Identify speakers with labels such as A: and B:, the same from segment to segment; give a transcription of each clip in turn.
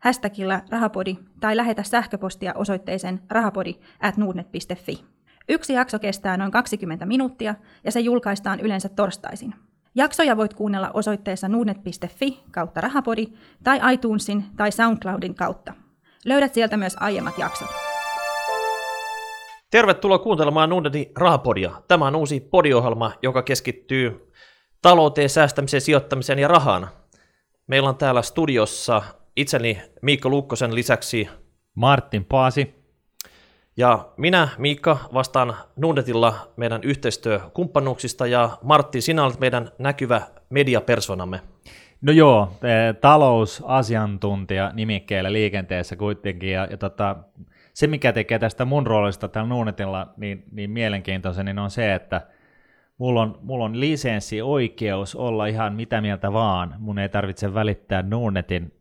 A: hashtagilla rahapodi tai lähetä sähköpostia osoitteeseen rahapodi at. Yksi jakso kestää noin 20 minuuttia ja se julkaistaan yleensä torstaisin. Jaksoja voit kuunnella osoitteessa nuudnet.fi kautta rahapodi tai iTunesin tai SoundCloudin kautta. Löydät sieltä myös aiemmat jaksot.
B: Tervetuloa kuuntelemaan Nuudetin rahapodia. Tämä on uusi podiohjelma, joka keskittyy talouteen, säästämiseen, sijoittamiseen ja rahaan. Meillä on täällä studiossa itseni Miikka Luukkosen lisäksi
C: Martin Paasi.
B: ja minä, Miikka, vastaan Nuudetilla meidän yhteistyökumppanuuksista ja Martti, sinä olet meidän näkyvä mediapersonamme.
C: No joo, eh, talousasiantuntija nimikkeellä liikenteessä kuitenkin, ja, ja tota, se mikä tekee tästä mun roolista täällä Nuunetilla niin, niin mielenkiintoisen, niin on se, että mulla on, mulla on lisenssi oikeus olla ihan mitä mieltä vaan, mun ei tarvitse välittää Nuunetin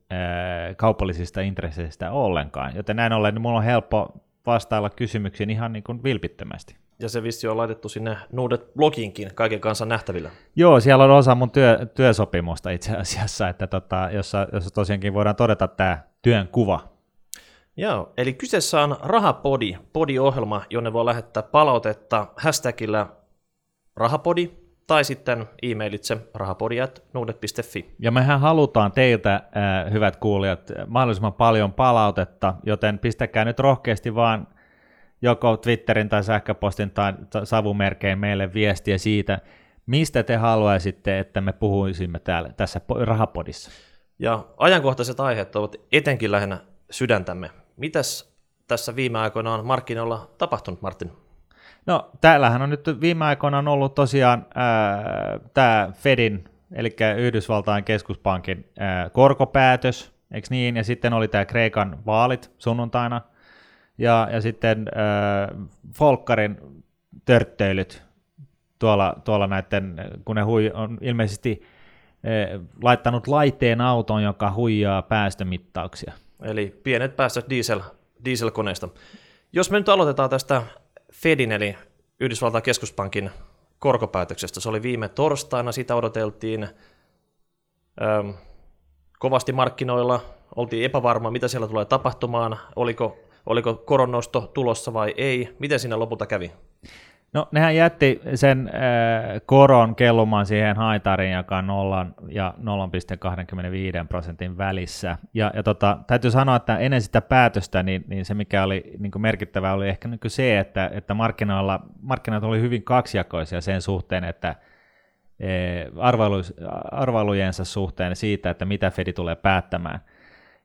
C: kaupallisista intresseistä ollenkaan, joten näin ollen niin mulla on helppo vastailla kysymyksiin ihan niin kuin vilpittömästi.
B: Ja se vissi on laitettu sinne Nuudet-blogiinkin kaiken kansan nähtävillä.
C: Joo, siellä on osa mun työ, työsopimusta itse asiassa, että tota, jossa, jossa tosiaankin voidaan todeta tämä työn kuva.
B: Joo, eli kyseessä on Rahapodi, podiohjelma, jonne voi lähettää palautetta hashtagillä rahapodi tai sitten e-mailitse rahapodi.nuudet.fi.
C: Ja mehän halutaan teiltä, äh, hyvät kuulijat, mahdollisimman paljon palautetta, joten pistäkää nyt rohkeasti vaan joko Twitterin tai sähköpostin tai savumerkein meille viestiä siitä, mistä te haluaisitte, että me puhuisimme täällä tässä po- rahapodissa.
B: Ja ajankohtaiset aiheet ovat etenkin lähinnä sydäntämme. Mitäs tässä viime aikoina on markkinoilla tapahtunut, Martin?
C: No täällähän on nyt viime aikoina on ollut tosiaan tämä Fedin, eli Yhdysvaltain keskuspankin ää, korkopäätös, eikö niin? Ja sitten oli tämä Kreikan vaalit sunnuntaina, ja, ja sitten ää, Folkkarin törttöilyt tuolla, tuolla näiden, kun ne hui, on ilmeisesti laittanut laitteen auton, joka huijaa päästömittauksia.
B: Eli pienet päästöt diesel, dieselkoneista. Jos me nyt aloitetaan tästä Fedin eli Yhdysvaltain keskuspankin korkopäätöksestä. Se oli viime torstaina, sitä odoteltiin ähm, kovasti markkinoilla, oltiin epävarma, mitä siellä tulee tapahtumaan, oliko, oliko koronnosto tulossa vai ei, miten siinä lopulta kävi?
C: No nehän jätti sen äh, koron kellumaan siihen haitariin, joka on 0 ja 0,25 prosentin välissä. Ja, ja tota, täytyy sanoa, että ennen sitä päätöstä, niin, niin se mikä oli niin kuin merkittävää oli ehkä niin kuin se, että, että markkinoilla, markkinat oli hyvin kaksijakoisia sen suhteen, että eh, arvailu, arvailujensa suhteen siitä, että mitä Fedi tulee päättämään.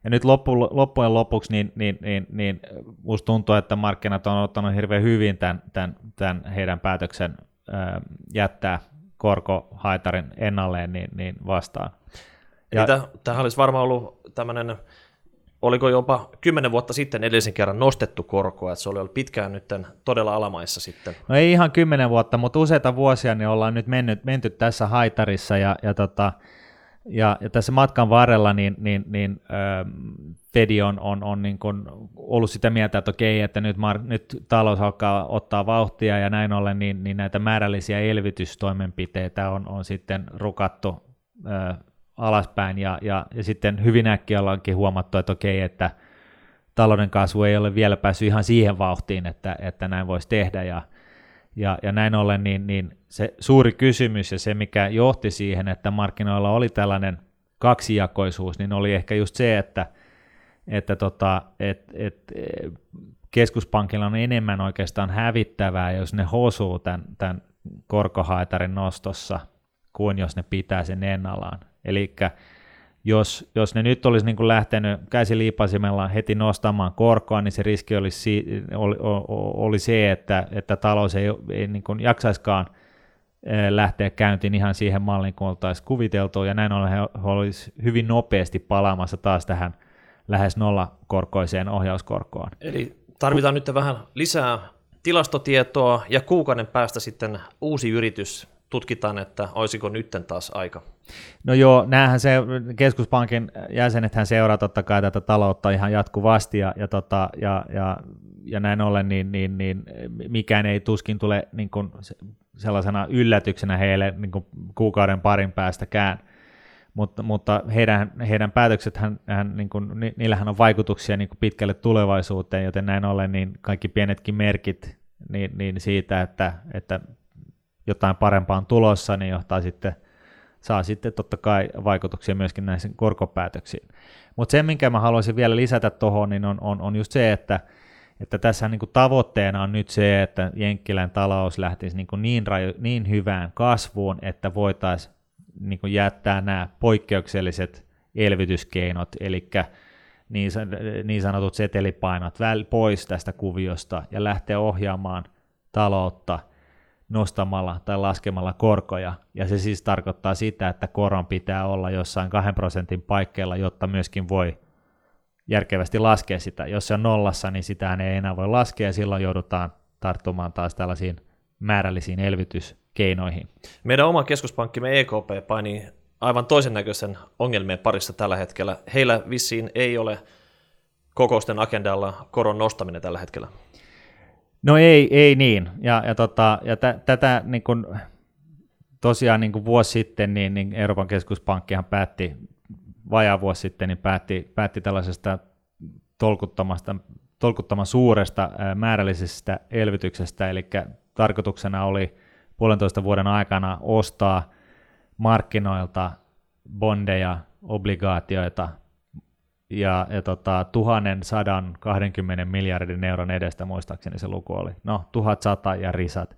C: Ja nyt loppu, loppujen lopuksi niin, niin, niin, niin musta tuntuu, että markkinat on ottanut hirveän hyvin tämän, tämän, tämän heidän päätöksen ää, jättää korkohaitarin ennalleen niin, niin vastaan.
B: Ja tämähän olisi varmaan ollut tämmöinen, oliko jopa kymmenen vuotta sitten edellisen kerran nostettu korkoa, että se oli ollut pitkään nyt todella alamaissa sitten.
C: No ei ihan kymmenen vuotta, mutta useita vuosia niin ollaan nyt mennyt, menty tässä haitarissa ja, ja tota, ja, ja tässä matkan varrella niin, niin, niin äh, Fedi on, on, on niin kuin ollut sitä mieltä, että okei, että nyt, mar- nyt talous alkaa ottaa vauhtia ja näin ollen niin, niin näitä määrällisiä elvytystoimenpiteitä on, on sitten rukattu äh, alaspäin. Ja, ja, ja sitten hyvin äkkiä ollaankin huomattu, että okei, että talouden kasvu ei ole vielä päässyt ihan siihen vauhtiin, että, että näin voisi tehdä. Ja, ja, ja näin ollen niin, niin se suuri kysymys ja se, mikä johti siihen, että markkinoilla oli tällainen kaksijakoisuus, niin oli ehkä just se, että, että tota, et, et, keskuspankilla on enemmän oikeastaan hävittävää, jos ne hosuu tämän, tämän korkohaitarin nostossa, kuin jos ne pitää sen ennallaan. Eli jos, jos ne nyt olisi niin kuin lähtenyt käsiliipasimella heti nostamaan korkoa, niin se riski olisi, oli, oli se, että, että talous ei, ei niin kuin jaksaiskaan lähteä käyntiin ihan siihen malliin, kun oltaisiin kuviteltu, ja näin ollen he olisi hyvin nopeasti palaamassa taas tähän lähes nollakorkoiseen ohjauskorkoon.
B: Eli Tarvitaan nyt vähän lisää tilastotietoa ja kuukauden päästä sitten uusi yritys tutkitaan, että olisiko nytten taas aika.
C: No joo, näähän se, keskuspankin jäsenethän seuraa totta kai tätä taloutta ihan jatkuvasti ja, ja, tota, ja, ja, ja näin ollen niin, niin, niin mikään ei tuskin tule niin kuin sellaisena yllätyksenä heille niin kuin kuukauden parin päästäkään. Mutta, mutta heidän, heidän päätöksethän, hän, niin kuin, niillähän on vaikutuksia niin kuin pitkälle tulevaisuuteen, joten näin ollen niin kaikki pienetkin merkit niin, niin siitä, että, että jotain parempaa on tulossa, niin johtaa sitten, saa sitten totta kai vaikutuksia myöskin näihin korkopäätöksiin. Mutta se, minkä mä haluaisin vielä lisätä tuohon, niin on, on, on just se, että, että tässä niin tavoitteena on nyt se, että Jenkkilän talous lähtisi niin, kuin niin, raju, niin hyvään kasvuun, että voitaisiin niin jättää nämä poikkeukselliset elvytyskeinot, eli niin, niin sanotut setelipainot pois tästä kuviosta ja lähteä ohjaamaan taloutta – nostamalla tai laskemalla korkoja, ja se siis tarkoittaa sitä, että koron pitää olla jossain 2 prosentin paikkeilla, jotta myöskin voi järkevästi laskea sitä. Jos se on nollassa, niin sitä ei enää voi laskea, ja silloin joudutaan tarttumaan taas tällaisiin määrällisiin elvytyskeinoihin.
B: Meidän oma keskuspankkimme EKP paini aivan toisen näköisen ongelmien parissa tällä hetkellä. Heillä vissiin ei ole kokousten agendalla koron nostaminen tällä hetkellä.
C: No ei, ei niin. Ja, ja, tota, ja t- tätä niin kun, tosiaan niin kuin vuosi sitten niin, niin Euroopan keskuspankkihan päätti, vajaa vuosi sitten, niin päätti, päätti tällaisesta tolkuttamasta, tolkuttaman suuresta ää, määrällisestä elvytyksestä, eli tarkoituksena oli puolentoista vuoden aikana ostaa markkinoilta bondeja, obligaatioita ja, ja tota, 1120 miljardin euron edestä muistaakseni se luku oli. No, 1100 ja risat.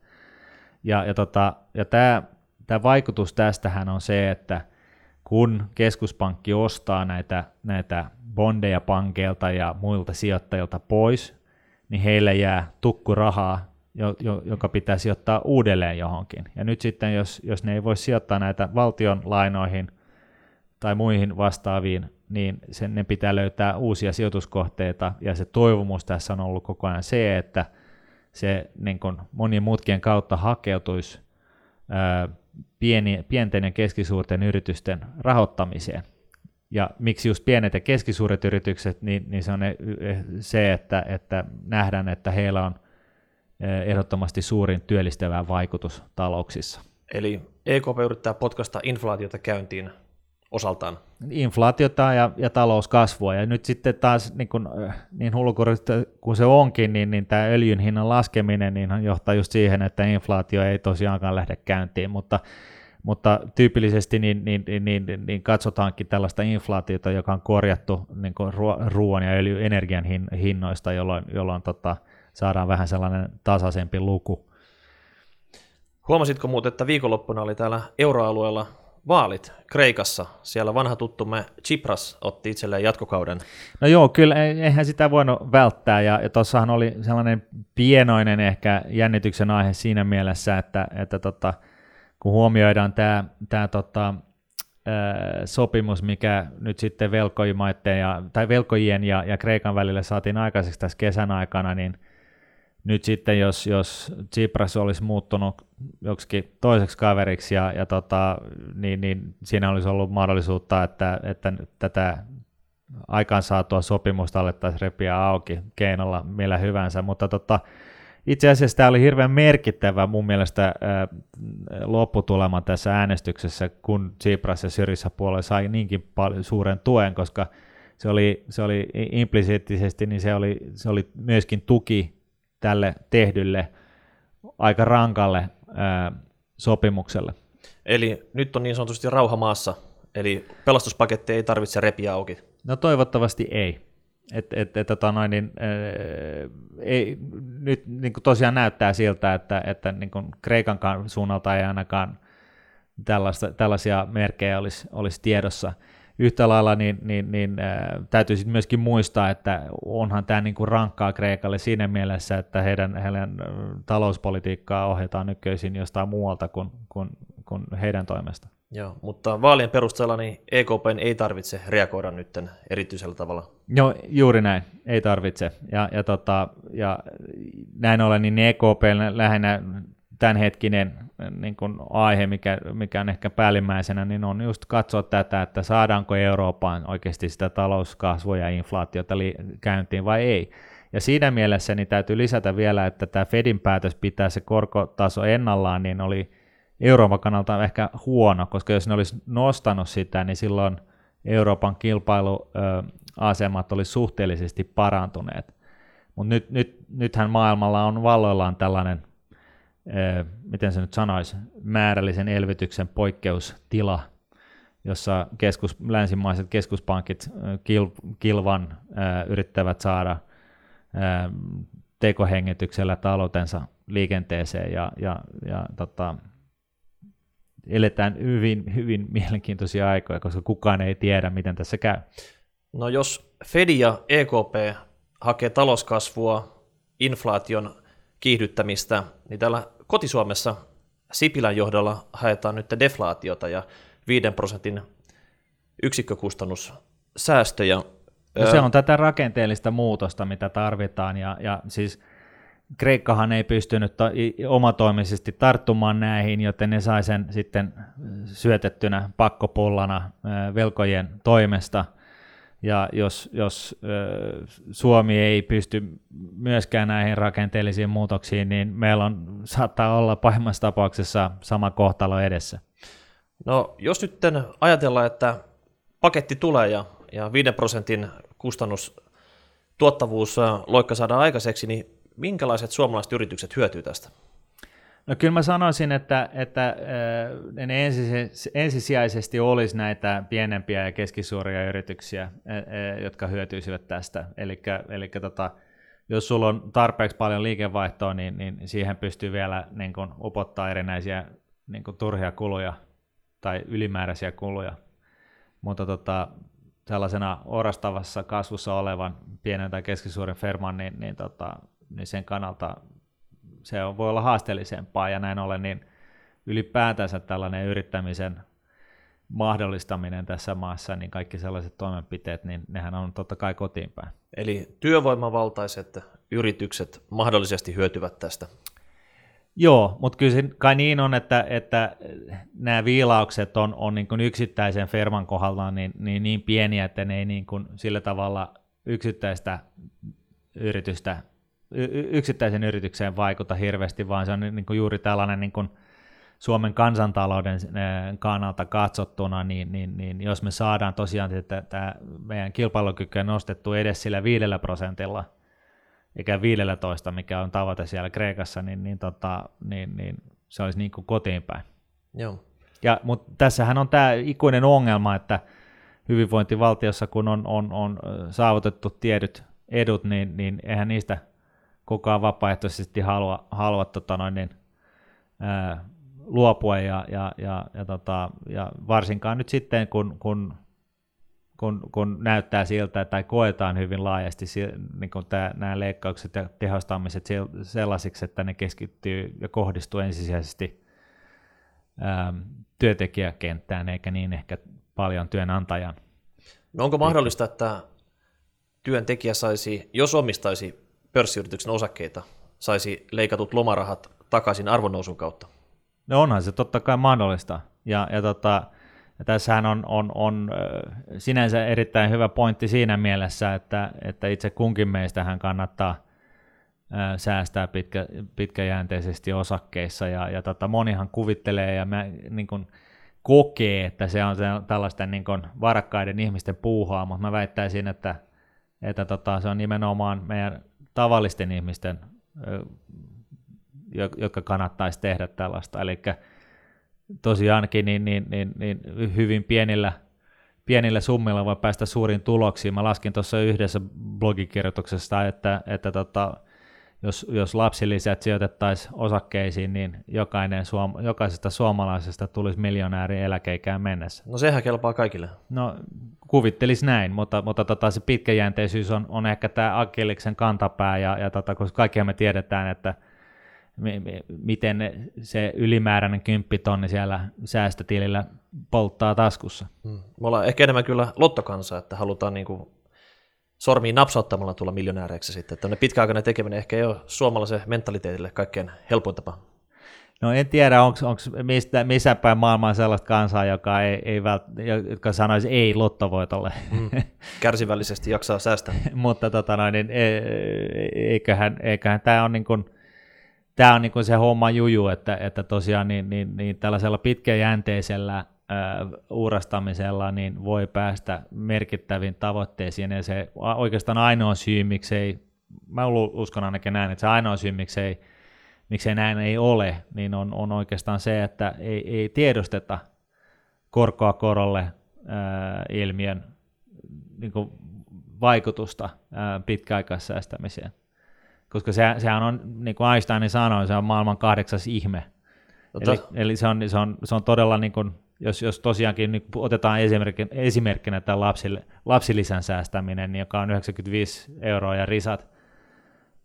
C: Ja, ja, tota, ja tämä, tämä vaikutus tästähän on se, että kun keskuspankki ostaa näitä, näitä bondeja pankeilta ja muilta sijoittajilta pois, niin heille jää tukku rahaa, jo, jo, joka pitää sijoittaa uudelleen johonkin. Ja nyt sitten, jos, jos ne ei voi sijoittaa näitä valtion lainoihin tai muihin vastaaviin niin sen, ne pitää löytää uusia sijoituskohteita, ja se toivomus tässä on ollut koko ajan se, että se niin kuin monien mutkien kautta hakeutuisi ää, pieni, pienten ja keskisuurten yritysten rahoittamiseen. Ja miksi just pienet ja keskisuuret yritykset, niin, niin se on se, että, että nähdään, että heillä on ehdottomasti suurin työllistävä vaikutus talouksissa.
B: Eli EKP yrittää potkasta inflaatiota käyntiin osaltaan.
C: Inflaatiota ja, ja talouskasvua. Ja nyt sitten taas niin, kun, niin hullukurista kuin se onkin, niin, niin tämä öljyn hinnan laskeminen niin johtaa just siihen, että inflaatio ei tosiaankaan lähde käyntiin, mutta mutta tyypillisesti niin, niin, niin, niin, niin katsotaankin tällaista inflaatiota, joka on korjattu niin ruoan ja öljy, energian hinnoista, jolloin, jolloin tota, saadaan vähän sellainen tasaisempi luku.
B: Huomasitko muuten, että viikonloppuna oli täällä euroalueella vaalit Kreikassa. Siellä vanha tuttumme Tsipras otti itselleen jatkokauden.
C: No joo, kyllä eihän sitä voinut välttää, ja, ja tuossahan oli sellainen pienoinen ehkä jännityksen aihe siinä mielessä, että, että tota, kun huomioidaan tämä, tämä tota, sopimus, mikä nyt sitten velkojimaiden ja, tai velkojien ja, ja Kreikan välillä saatiin aikaiseksi tässä kesän aikana, niin nyt sitten jos, jos Tsipras olisi muuttunut joksikin toiseksi kaveriksi, ja, ja tota, niin, niin siinä olisi ollut mahdollisuutta, että, että tätä aikaansaatua sopimusta alettaisiin repiä auki keinolla millä hyvänsä, mutta tota, itse asiassa tämä oli hirveän merkittävä mun mielestä ää, lopputulema tässä äänestyksessä, kun Tsipras ja Syrissä puolella sai niinkin paljon suuren tuen, koska se oli, se oli implisiittisesti, niin se oli, se oli myöskin tuki tälle tehdylle aika rankalle ää, sopimukselle.
B: Eli nyt on niin sanotusti rauha maassa, eli pelastuspaketti ei tarvitse repiä auki.
C: No toivottavasti ei. Et, et, et, tota noin, niin, ää, ei, nyt niin kuin tosiaan näyttää siltä, että, että niin kuin Kreikan suunnalta ei ainakaan tällaista, tällaisia merkkejä olisi, olisi tiedossa yhtä lailla niin, niin, niin äh, täytyy sitten myöskin muistaa, että onhan tämä niinku rankkaa Kreikalle siinä mielessä, että heidän, heidän talouspolitiikkaa ohjataan nykyisin jostain muualta kuin, kuin, kuin heidän toimesta.
B: Joo, mutta vaalien perusteella niin EKPn ei tarvitse reagoida nyt erityisellä tavalla.
C: Joo, juuri näin, ei tarvitse. Ja, ja, tota, ja näin ollen niin EKP lähinnä tämänhetkinen niin kuin aihe, mikä, mikä on ehkä päällimmäisenä, niin on just katsoa tätä, että saadaanko Eurooppaan oikeasti sitä talouskasvua ja inflaatiota li- käyntiin vai ei. Ja siinä mielessä niin täytyy lisätä vielä, että tämä Fedin päätös pitää se korkotaso ennallaan, niin oli Euroopan kannalta ehkä huono, koska jos ne olisi nostanut sitä, niin silloin Euroopan kilpailuasemat olisi suhteellisesti parantuneet. Mutta nyt, nyt, nythän maailmalla on valloillaan tällainen, miten se nyt sanoisi, määrällisen elvytyksen poikkeustila, jossa keskus, länsimaiset keskuspankit kil, kilvan yrittävät saada tekohengityksellä taloutensa liikenteeseen ja, ja, ja tota, eletään hyvin, hyvin mielenkiintoisia aikoja, koska kukaan ei tiedä, miten tässä käy.
B: No jos Fed ja EKP hakee talouskasvua, inflaation kiihdyttämistä, niin täällä kotisuomessa Sipilän johdolla haetaan nyt deflaatiota ja 5 prosentin yksikkökustannussäästöjä.
C: No se on tätä rakenteellista muutosta, mitä tarvitaan, ja, ja siis Kreikkahan ei pystynyt ta- omatoimisesti tarttumaan näihin, joten ne sai sen sitten syötettynä pakkopullana velkojen toimesta. Ja jos, jos Suomi ei pysty myöskään näihin rakenteellisiin muutoksiin, niin meillä on, saattaa olla pahimmassa tapauksessa sama kohtalo edessä.
B: No jos nyt ajatellaan, että paketti tulee ja, ja 5 prosentin kustannus tuottavuus loikka saadaan aikaiseksi, niin minkälaiset suomalaiset yritykset hyötyy tästä?
C: No kyllä mä sanoisin, että, että ne ensisijaisesti olisi näitä pienempiä ja keskisuuria yrityksiä, jotka hyötyisivät tästä. Eli tota, jos sulla on tarpeeksi paljon liikevaihtoa, niin, niin siihen pystyy vielä niin kuin, upottaa erinäisiä niin kuin, turhia kuluja tai ylimääräisiä kuluja. Mutta tota, sellaisena orastavassa kasvussa olevan pienen tai keskisuuren firman, niin, niin tota, niin sen kannalta se on, voi olla haasteellisempaa ja näin ollen niin ylipäätänsä tällainen yrittämisen mahdollistaminen tässä maassa, niin kaikki sellaiset toimenpiteet, niin nehän on totta kai kotiin päin.
B: Eli työvoimavaltaiset yritykset mahdollisesti hyötyvät tästä.
C: Joo, mutta kyllä se kai niin on, että, että nämä viilaukset on, on niin kuin yksittäisen firman kohdalla niin, niin, niin pieniä, että ne ei niin kuin sillä tavalla yksittäistä yritystä yksittäisen yritykseen vaikuta hirveästi, vaan se on niin kuin juuri tällainen niin kuin Suomen kansantalouden kannalta katsottuna, niin, niin, niin jos me saadaan tosiaan että tämä meidän kilpailukykyä nostettu edes sillä viidellä prosentilla, eikä 15, mikä on tavoite siellä Kreikassa, niin, niin, tota, niin, niin se olisi niin kuin kotiin päin.
B: Joo.
C: Ja, mutta tässähän on tämä ikuinen ongelma, että hyvinvointivaltiossa, kun on, on, on saavutettu tiedyt edut, niin, niin eihän niistä – kukaan vapaaehtoisesti halua, halua tota noin, niin, ää, luopua ja, ja, ja, ja, tota, ja varsinkaan nyt sitten, kun, kun, kun, kun näyttää siltä tai koetaan hyvin laajasti niin kun tää, nämä leikkaukset ja tehostamiset sellaisiksi, että ne keskittyy ja kohdistuu ensisijaisesti ää, työntekijäkenttään eikä niin ehkä paljon työnantajan.
B: No onko mahdollista, että työntekijä saisi, jos omistaisi pörssiyrityksen osakkeita saisi leikatut lomarahat takaisin arvonnousun kautta?
C: No onhan se totta kai mahdollista. Ja, ja, tota, ja tässähän on, on, on sinänsä erittäin hyvä pointti siinä mielessä, että, että itse kunkin meistähän kannattaa säästää pitkä, pitkäjänteisesti osakkeissa, ja, ja tota, monihan kuvittelee ja mä, niin kun, kokee, että se on tällaisten niin kun, varakkaiden ihmisten puuhaa, mutta mä väittäisin, että, että tota, se on nimenomaan meidän tavallisten ihmisten, jotka kannattaisi tehdä tällaista. Eli tosiaankin niin, niin, niin, niin hyvin pienillä, pienillä summilla voi päästä suuriin tuloksiin. Mä laskin tuossa yhdessä blogikirjoituksesta, että, että tota, jos, jos lapsilisät sijoitettaisiin osakkeisiin, niin jokainen suom, jokaisesta suomalaisesta tulisi miljonääri eläkeikään mennessä.
B: No sehän kelpaa kaikille.
C: No kuvittelisi näin, mutta, mutta tota, se pitkäjänteisyys on, on ehkä tämä Akilliksen kantapää, ja, ja tota, koska kaikkihan me tiedetään, että, miten se ylimääräinen kymppitonni siellä säästötilillä polttaa taskussa.
B: Hmm. Me ollaan ehkä enemmän kyllä lottokansa, että halutaan niin kuin sormiin napsauttamalla tulla miljonääreiksi sitten. Tämmöinen pitkäaikainen tekeminen ehkä ei ole suomalaisen mentaliteetille kaikkein helpoin tapa.
C: No en tiedä, onko mistä, missä päin maailmaa sellaista kansaa, joka, ei, ei vält, joka sanoisi ei lottovoitolle. Mm,
B: kärsivällisesti jaksaa säästää.
C: Mutta tota noin, niin, e, eiköhän, eiköhän tämä on niin kuin, tämä on niin kuin se homma juju, että, että tosiaan niin, niin, niin tällaisella pitkäjänteisellä uurastamisella niin voi päästä merkittäviin tavoitteisiin, ja se oikeastaan ainoa syy, miksei, mä uskon ainakin näin, että se ainoa syy, miksei, miksei näin ei ole, niin on, on oikeastaan se, että ei, ei tiedosteta korkoa korolle äh, ilmiön niin kuin vaikutusta pitkäaikaissäästämiseen koska se, sehän on, niin kuin Einstein sanoi, se on maailman kahdeksas ihme. Eli, eli se, on, se, on, se on todella, niin kuin, jos, jos tosiaankin niin otetaan esimerkkinä, esimerkkinä tämä lapsille, lapsilisän säästäminen, niin joka on 95 euroa ja risat,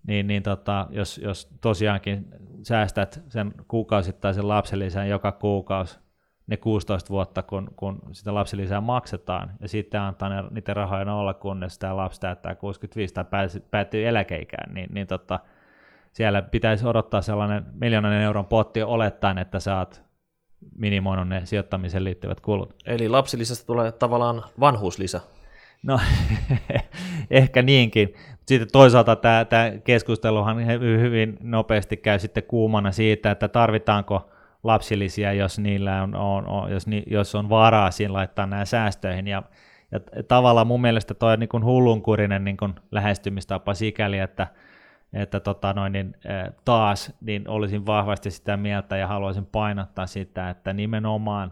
C: niin, niin tota, jos, jos tosiaankin säästät sen kuukausittaisen lapsilisän joka kuukausi, ne 16 vuotta, kun, kun sitä lapsilisää maksetaan, ja sitten antaa ne, niiden rahoja olla, kunnes tämä lapsi täyttää 65 tai päättyy eläkeikään, niin, niin tota, siellä pitäisi odottaa sellainen miljoonan euron potti olettaen, että saat minimoinut ne sijoittamiseen liittyvät kulut.
B: Eli lapsilisästä tulee tavallaan vanhuuslisä.
C: No, ehkä niinkin. Sitten toisaalta tämä, tämä keskusteluhan hyvin nopeasti käy sitten kuumana siitä, että tarvitaanko – lapsilisiä, jos niillä on, on, on jos, ni, jos on varaa siinä laittaa nämä säästöihin. Ja, ja tavallaan mun mielestä toi on niin kuin hullunkurinen niin kuin lähestymistapa sikäli, että, että tota noin, niin, taas niin olisin vahvasti sitä mieltä ja haluaisin painottaa sitä, että nimenomaan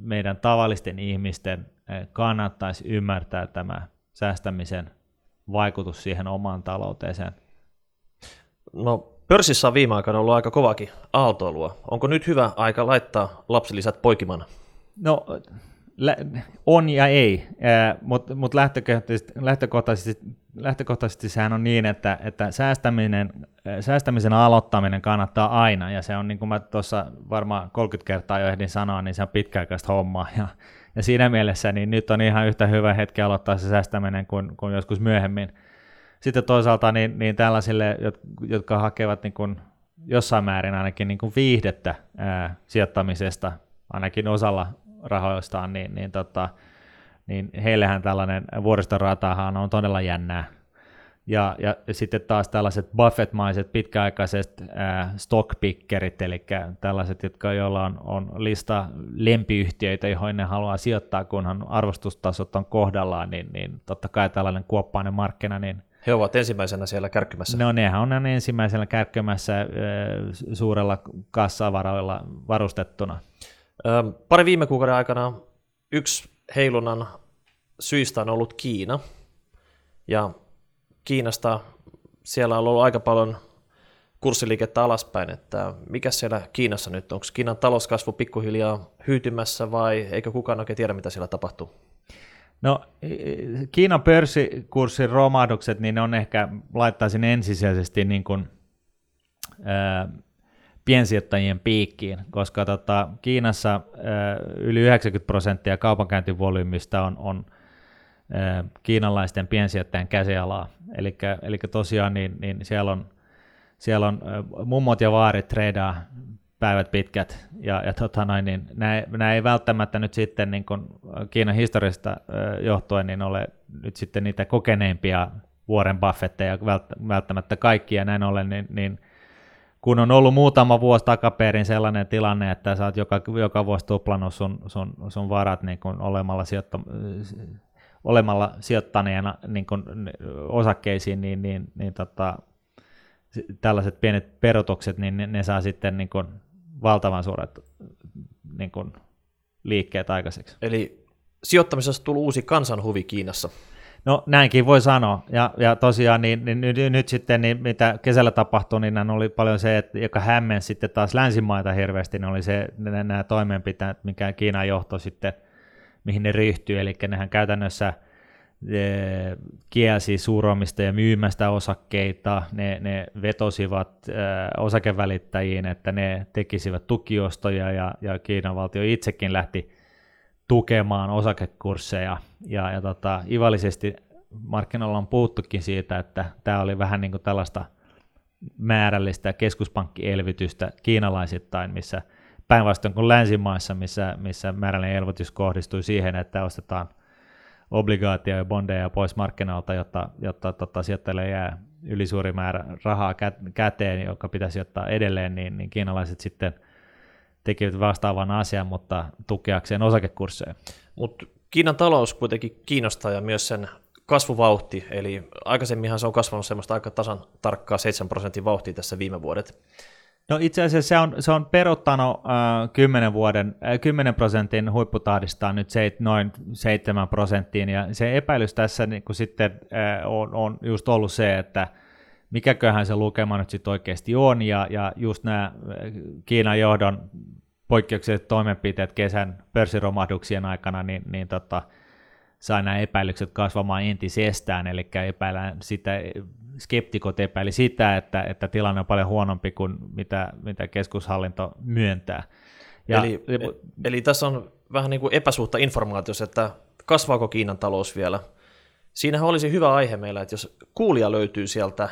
C: meidän tavallisten ihmisten kannattaisi ymmärtää tämä säästämisen vaikutus siihen omaan talouteeseen.
B: No Pörssissä on viime aikoina ollut aika kovakin aaltoilua. Onko nyt hyvä aika laittaa lapsilisät poikimana?
C: No on ja ei, mutta mut lähtökohtaisesti, lähtökohtaisesti, lähtökohtaisesti sehän on niin, että, että säästäminen, säästämisen aloittaminen kannattaa aina, ja se on niin kuin mä tuossa varmaan 30 kertaa jo ehdin sanoa, niin se on pitkäaikaista hommaa, ja, ja siinä mielessä niin nyt on ihan yhtä hyvä hetki aloittaa se säästäminen kuin, kuin joskus myöhemmin – sitten toisaalta niin, niin tällaisille, jotka hakevat niin kuin jossain määrin ainakin niin kuin viihdettä ää, sijoittamisesta, ainakin osalla rahoistaan, niin, niin, tota, niin heillehän tällainen vuoristoratahan on todella jännää. Ja, ja sitten taas tällaiset Buffett-maiset pitkäaikaiset äh, stockpickerit, eli tällaiset, jotka, joilla on, on lista lempiyhtiöitä, joihin ne haluaa sijoittaa, kunhan arvostustasot on kohdallaan, niin, niin totta kai tällainen kuoppainen markkina, niin
B: he ovat ensimmäisenä siellä kärkkymässä.
C: No nehän on ensimmäisenä kärkkymässä suurella kassavaroilla varustettuna.
B: Pari viime kuukauden aikana yksi heilunnan syistä on ollut Kiina. Ja Kiinasta siellä on ollut aika paljon kurssiliikettä alaspäin, että mikä siellä Kiinassa nyt, onko Kiinan talouskasvu pikkuhiljaa hyytymässä vai eikö kukaan oikein tiedä, mitä siellä tapahtuu?
C: No Kiinan pörssikurssin romahdukset, niin ne on ehkä, laittaisin ensisijaisesti niin kuin, piensijoittajien piikkiin, koska tota, Kiinassa yli 90 prosenttia kaupankäyntivolyymista on, on kiinalaisten piensijoittajien käsialaa. Eli tosiaan niin, niin siellä on, siellä on mummot ja vaarit treidaa päivät pitkät, ja, ja tota noin, niin nämä, nämä ei välttämättä nyt sitten niin kuin Kiinan historiasta johtuen niin ole nyt sitten niitä kokeneimpia Warren Buffetteja välttämättä kaikkia näin ollen, niin, niin kun on ollut muutama vuosi takaperin sellainen tilanne, että sä oot joka, joka vuosi tuplannut sun, sun, sun varat niin kuin olemalla, sijoitta, olemalla sijoittaneena niin kuin osakkeisiin, niin, niin, niin tota, tällaiset pienet perutukset, niin ne, ne saa sitten niin kuin valtavan suuret niin kuin, liikkeet aikaiseksi.
B: Eli sijoittamisessa tullut uusi kansanhuvi Kiinassa.
C: No näinkin voi sanoa, ja, ja tosiaan niin, niin, nyt, nyt sitten niin, mitä kesällä tapahtui, niin oli paljon se, että joka hämmensi sitten taas länsimaita hirveästi, niin oli se, nämä toimenpiteet, mikä Kiinan johto sitten, mihin ne ryhtyy, eli nehän käytännössä kielsi suromista ja myymästä osakkeita, ne, ne vetosivat osakevälittäjiin, että ne tekisivät tukiostoja ja, ja Kiinan valtio itsekin lähti tukemaan osakekursseja. Ja, ja tota, ivallisesti markkinoilla on puhuttukin siitä, että tämä oli vähän niin kuin tällaista määrällistä keskuspankkielvytystä kiinalaisittain, missä päinvastoin kuin länsimaissa, missä, missä määrällinen elvytys kohdistui siihen, että ostetaan obligaatio ja bondeja pois markkinoilta, jotta, jotta tota, sijoittajille jää ylisuuri määrä rahaa käteen, joka pitäisi ottaa edelleen, niin, niin kiinalaiset sitten tekivät vastaavan asian, mutta tukeakseen osakekursseja.
B: Mutta Kiinan talous kuitenkin kiinnostaa ja myös sen kasvuvauhti, eli aikaisemminhan se on kasvanut semmoista aika tasan tarkkaa 7 prosentin vauhtia tässä viime vuodet.
C: No itse asiassa se on, se on peruttanut äh, 10, vuoden, äh, 10 prosentin huipputahdistaan nyt se, noin 7 prosenttiin, ja se epäilys tässä niin kuin sitten äh, on, on just ollut se, että mikäköhän se lukema nyt sitten oikeasti on, ja, ja just nämä äh, Kiinan johdon poikkeukselliset toimenpiteet kesän pörssiromahduksien aikana, niin, niin tota, sai nämä epäilykset kasvamaan entisestään, eli epäillään sitä, skeptikot epäili sitä, että, että tilanne on paljon huonompi kuin mitä, mitä keskushallinto myöntää.
B: Ja, eli, eli tässä on vähän niin kuin epäsuhta informaatiossa, että kasvaako Kiinan talous vielä. Siinähän olisi hyvä aihe meillä, että jos kuulija löytyy sieltä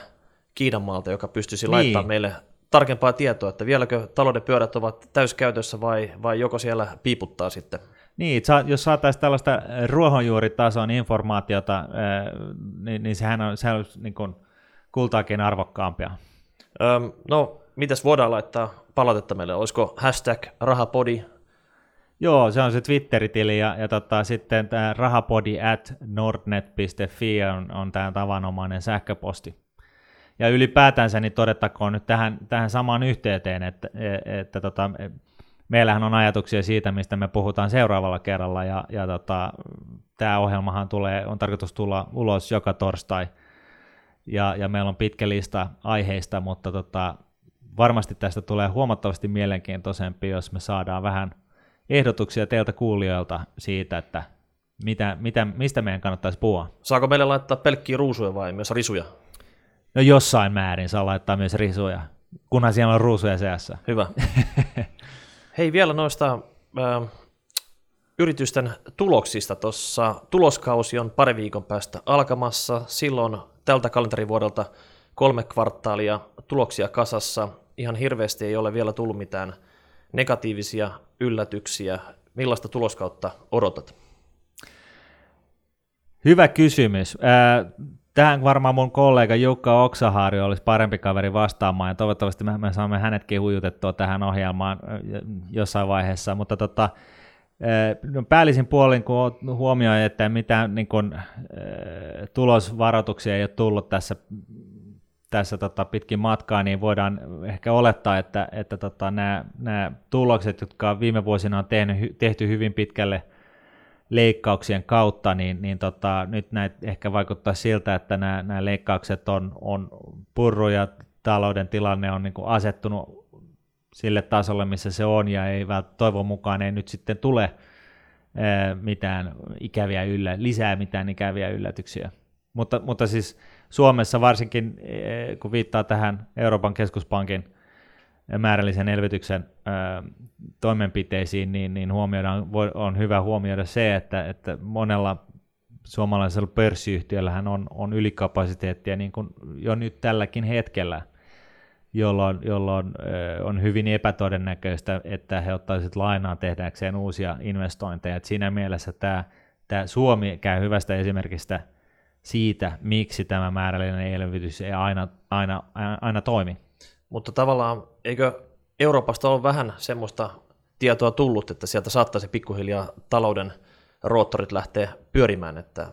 B: Kiinan maalta, joka pystyisi niin. laittamaan meille tarkempaa tietoa, että vieläkö talouden pyörät ovat täyskäytössä vai, vai joko siellä piiputtaa sitten.
C: Niin, jos saataisiin tällaista ruohonjuuritason informaatiota, niin, niin sehän on, sehän on niin kuin kultaakin arvokkaampia.
B: Öm, no, mitäs voidaan laittaa palautetta meille? Olisiko hashtag rahapodi?
C: Joo, se on se Twitter-tili ja, ja tota, sitten tämä rahapodi at nordnet.fi on, on tämä tavanomainen sähköposti. Ja ylipäätänsä niin todettakoon nyt tähän, tähän samaan yhteyteen, että, että, että tota, meillähän on ajatuksia siitä, mistä me puhutaan seuraavalla kerralla, ja, ja tota, tämä ohjelmahan tulee, on tarkoitus tulla ulos joka torstai, ja, ja meillä on pitkä lista aiheista, mutta tota, varmasti tästä tulee huomattavasti mielenkiintoisempi, jos me saadaan vähän ehdotuksia teiltä kuulijoilta siitä, että mitä, mitä, mistä meidän kannattaisi puhua.
B: Saako meille laittaa pelkkiä ruusuja vai myös risuja?
C: No jossain määrin saa laittaa myös risuja, kunhan siellä on ruusuja seassa.
B: Hyvä. Hei, vielä noista äh, yritysten tuloksista. Tuossa tuloskausi on pari viikon päästä alkamassa. Silloin tältä kalenterivuodelta kolme kvartaalia tuloksia kasassa. Ihan hirveästi ei ole vielä tullut mitään negatiivisia yllätyksiä. Millaista tuloskautta odotat?
C: Hyvä kysymys. Tähän varmaan mun kollega Jukka Oksahaari olisi parempi kaveri vastaamaan, ja toivottavasti me, me saamme hänetkin hujutettua tähän ohjelmaan jossain vaiheessa, mutta tota, no päällisin puolin, kun huomioi, että mitään niin kun, tulosvaroituksia ei ole tullut tässä, tässä tota, pitkin matkaa, niin voidaan ehkä olettaa, että, että tota, nämä, nämä tulokset, jotka viime vuosina on tehnyt, tehty hyvin pitkälle – leikkauksien kautta, niin, niin tota, nyt näitä ehkä vaikuttaa siltä, että nämä, nämä leikkaukset on, on purru ja talouden tilanne on niin kuin asettunut sille tasolle, missä se on, ja ei toivon mukaan ei nyt sitten tule mitään ikäviä yllä, lisää mitään ikäviä yllätyksiä. Mutta, mutta siis Suomessa varsinkin, kun viittaa tähän Euroopan keskuspankin määrällisen elvytyksen toimenpiteisiin, niin, niin huomioidaan, on hyvä huomioida se, että, että monella suomalaisella pörssiyhtiöllähän on, on ylikapasiteettia niin kuin jo nyt tälläkin hetkellä, jolloin, jolloin on hyvin epätodennäköistä, että he ottaisivat lainaa tehdäkseen uusia investointeja. Et siinä mielessä tämä, tämä Suomi käy hyvästä esimerkistä siitä, miksi tämä määrällinen elvytys ei aina, aina, aina toimi.
B: Mutta tavallaan eikö Euroopasta ole vähän semmoista tietoa tullut, että sieltä saattaisi pikkuhiljaa talouden roottorit lähteä pyörimään, että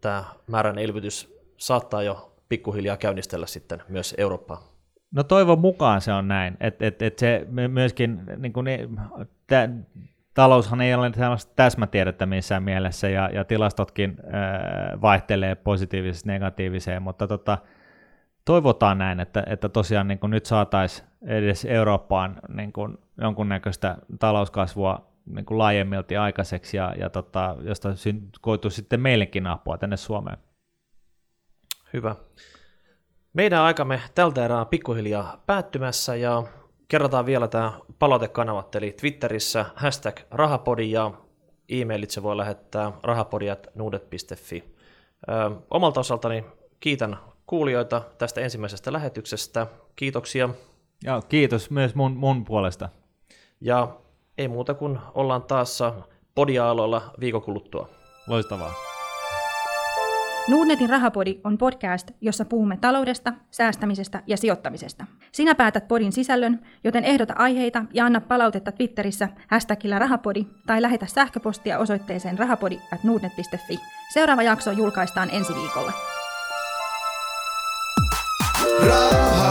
B: tämä määrän elvytys saattaa jo pikkuhiljaa käynnistellä sitten myös Eurooppaa.
C: No toivon mukaan se on näin, että et, et se myöskin, niin kuin, tää, taloushan ei ole sellaista täsmätiedettä missään mielessä, ja, ja tilastotkin äh, vaihtelee positiivisesta negatiiviseen, mutta tota, toivotaan näin, että, että tosiaan niin kuin nyt saataisiin edes Eurooppaan niin kuin jonkunnäköistä talouskasvua niin kuin laajemmilti aikaiseksi ja, ja tota, josta koituu sitten meillekin apua tänne Suomeen.
B: Hyvä. Meidän aikamme tältä erää pikkuhiljaa päättymässä ja kerrotaan vielä tämä palautekanavat, eli Twitterissä hashtag rahapodi ja e-mailit voi lähettää rahapodiat.nuudet.fi. Omalta osaltani kiitän kuulijoita tästä ensimmäisestä lähetyksestä. Kiitoksia.
C: Ja kiitos myös mun, mun puolesta.
B: Ja ei muuta kuin ollaan taas podiaalolla viikon kuluttua.
C: Loistavaa.
A: Nordnetin rahapodi on podcast, jossa puhumme taloudesta, säästämisestä ja sijoittamisesta. Sinä päätät podin sisällön, joten ehdota aiheita ja anna palautetta Twitterissä hashtagillä rahapodi tai lähetä sähköpostia osoitteeseen rahapodi Seuraava jakso julkaistaan ensi viikolla. Rahapodi.